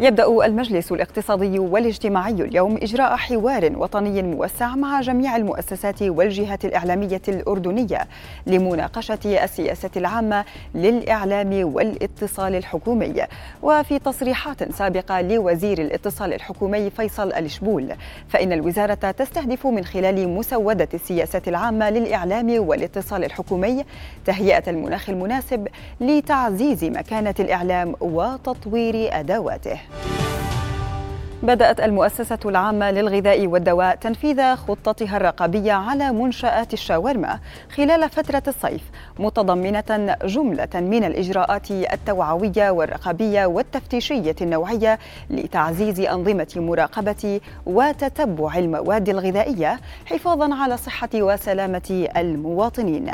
يبدأ المجلس الاقتصادي والاجتماعي اليوم إجراء حوار وطني موسع مع جميع المؤسسات والجهات الإعلامية الأردنية لمناقشة السياسة العامة للإعلام والاتصال الحكومي. وفي تصريحات سابقة لوزير الاتصال الحكومي فيصل الشبول فإن الوزارة تستهدف من خلال مسودة السياسة العامة للإعلام والاتصال الحكومي تهيئة المناخ المناسب لتعزيز مكانة الإعلام وتطوير أدواته. Yeah. بدأت المؤسسة العامة للغذاء والدواء تنفيذ خطتها الرقابية على منشآت الشاورما خلال فترة الصيف متضمنة جملة من الإجراءات التوعوية والرقابية والتفتيشية النوعية لتعزيز أنظمة مراقبة وتتبع المواد الغذائية حفاظا على صحة وسلامة المواطنين.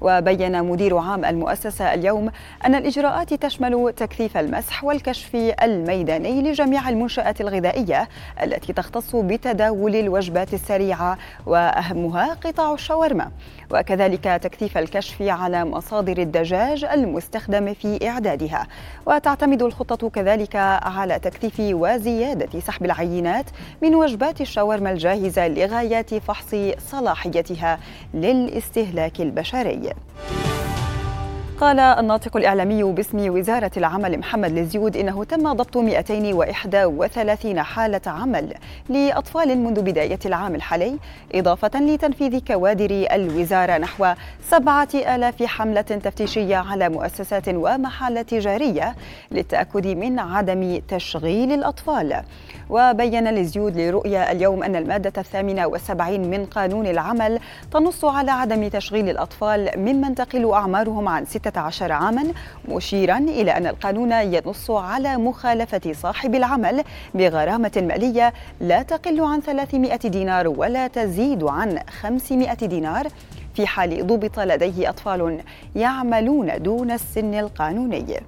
وبين مدير عام المؤسسة اليوم أن الإجراءات تشمل تكثيف المسح والكشف الميداني لجميع المنشآت الغذائية التي تختص بتداول الوجبات السريعة وأهمها قطاع الشاورما. وكذلك تكثيف الكشف على مصادر الدجاج المستخدم في إعدادها. وتعتمد الخطة كذلك على تكثيف وزيادة سحب العينات من وجبات الشاورما الجاهزة لغايات فحص صلاحيتها للاستهلاك البشري. قال الناطق الإعلامي باسم وزارة العمل محمد لزيود إنه تم ضبط 231 حالة عمل لأطفال منذ بداية العام الحالي إضافة لتنفيذ كوادر الوزارة نحو 7000 حملة تفتيشية على مؤسسات ومحال تجارية للتأكد من عدم تشغيل الأطفال. وبين لزيود لرؤيا اليوم أن المادة الثامنة والسبعين من قانون العمل تنص على عدم تشغيل الأطفال ممن تقل أعمارهم عن 16 عاما مشيرا إلى أن القانون ينص على مخالفة صاحب العمل بغرامة مالية لا تقل عن 300 دينار ولا تزيد عن 500 دينار. في حال ضبط لديه أطفال يعملون دون السن القانوني.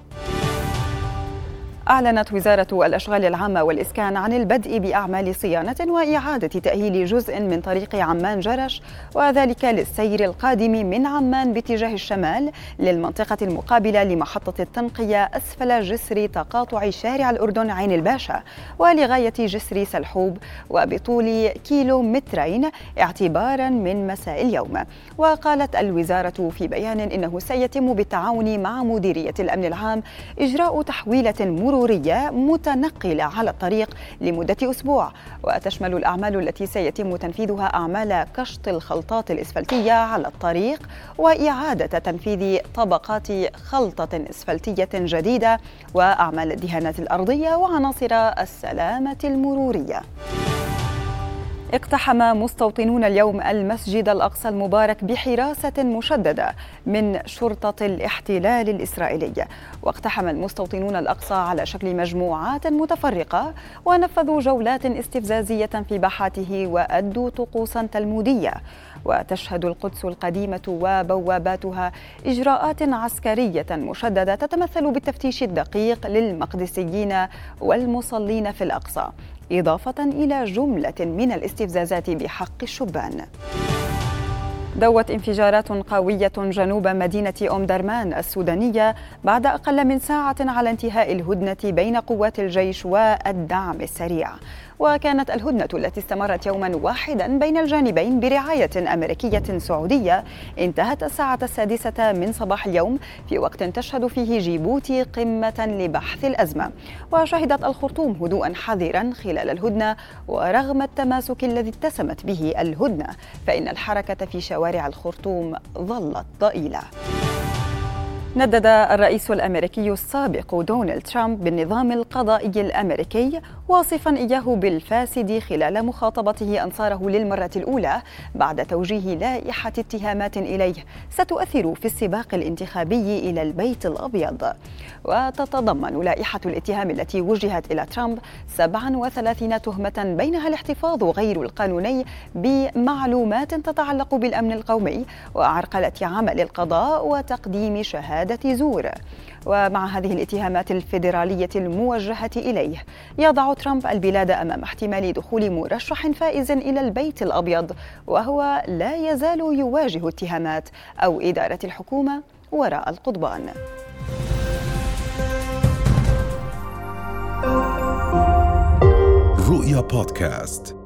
أعلنت وزارة الأشغال العامة والإسكان عن البدء بأعمال صيانة وإعادة تأهيل جزء من طريق عمان جرش وذلك للسير القادم من عمان باتجاه الشمال للمنطقة المقابلة لمحطة التنقية أسفل جسر تقاطع شارع الأردن عين الباشا ولغاية جسر سلحوب وبطول كيلو مترين اعتبارا من مساء اليوم. وقالت الوزارة في بيان إنه سيتم بالتعاون مع مديرية الأمن العام إجراء تحويلة مرورية مرورية متنقلة على الطريق لمدة أسبوع وتشمل الأعمال التي سيتم تنفيذها أعمال كشط الخلطات الإسفلتية على الطريق وإعادة تنفيذ طبقات خلطة إسفلتية جديدة وأعمال الدهانات الأرضية وعناصر السلامة المرورية. اقتحم مستوطنون اليوم المسجد الأقصى المبارك بحراسة مشددة من شرطة الاحتلال الإسرائيلي. واقتحم المستوطنون الأقصى على شكل مجموعات متفرقة ونفذوا جولات استفزازية في باحاته وأدوا طقوسا تلمودية. وتشهد القدس القديمة وبواباتها إجراءات عسكرية مشددة تتمثل بالتفتيش الدقيق للمقدسيين والمصلين في الأقصى. إضافة إلى جملة من الاستفزازات بحق الشبان. دوت انفجارات قوية جنوب مدينة أم درمان السودانية بعد أقل من ساعة على انتهاء الهدنة بين قوات الجيش والدعم السريع. وكانت الهدنة التي استمرت يوما واحدا بين الجانبين برعاية أمريكية سعودية. انتهت الساعة السادسة من صباح اليوم في وقت تشهد فيه جيبوتي قمة لبحث الأزمة. وشهدت الخرطوم هدوءا حذرا خلال الهدنة ورغم التماسك الذي اتسمت به الهدنة فإن الحركة في شوارع الخرطوم ظلت ضئيلة. ندد الرئيس الأمريكي السابق دونالد ترامب بالنظام القضائي الأمريكي واصفا إياه بالفاسد خلال مخاطبته أنصاره للمرة الأولى بعد توجيه لائحة اتهامات إليه. ستؤثر في السباق الانتخابي إلى البيت الأبيض. وتتضمن لائحة الاتهام التي وجهت إلى ترامب 37 تهمة بينها الاحتفاظ غير القانوني بمعلومات تتعلق بالأمن القومي وعرقلة عمل القضاء وتقديم شهادة زور. ومع هذه الاتهامات الفيدرالية الموجهة إليه يضع ترامب البلاد أمام احتمال دخول مرشح فائز إلى البيت الأبيض وهو لا يزال يواجه اتهامات أو إدارة الحكومة وراء القضبان. رؤيا بودكاست.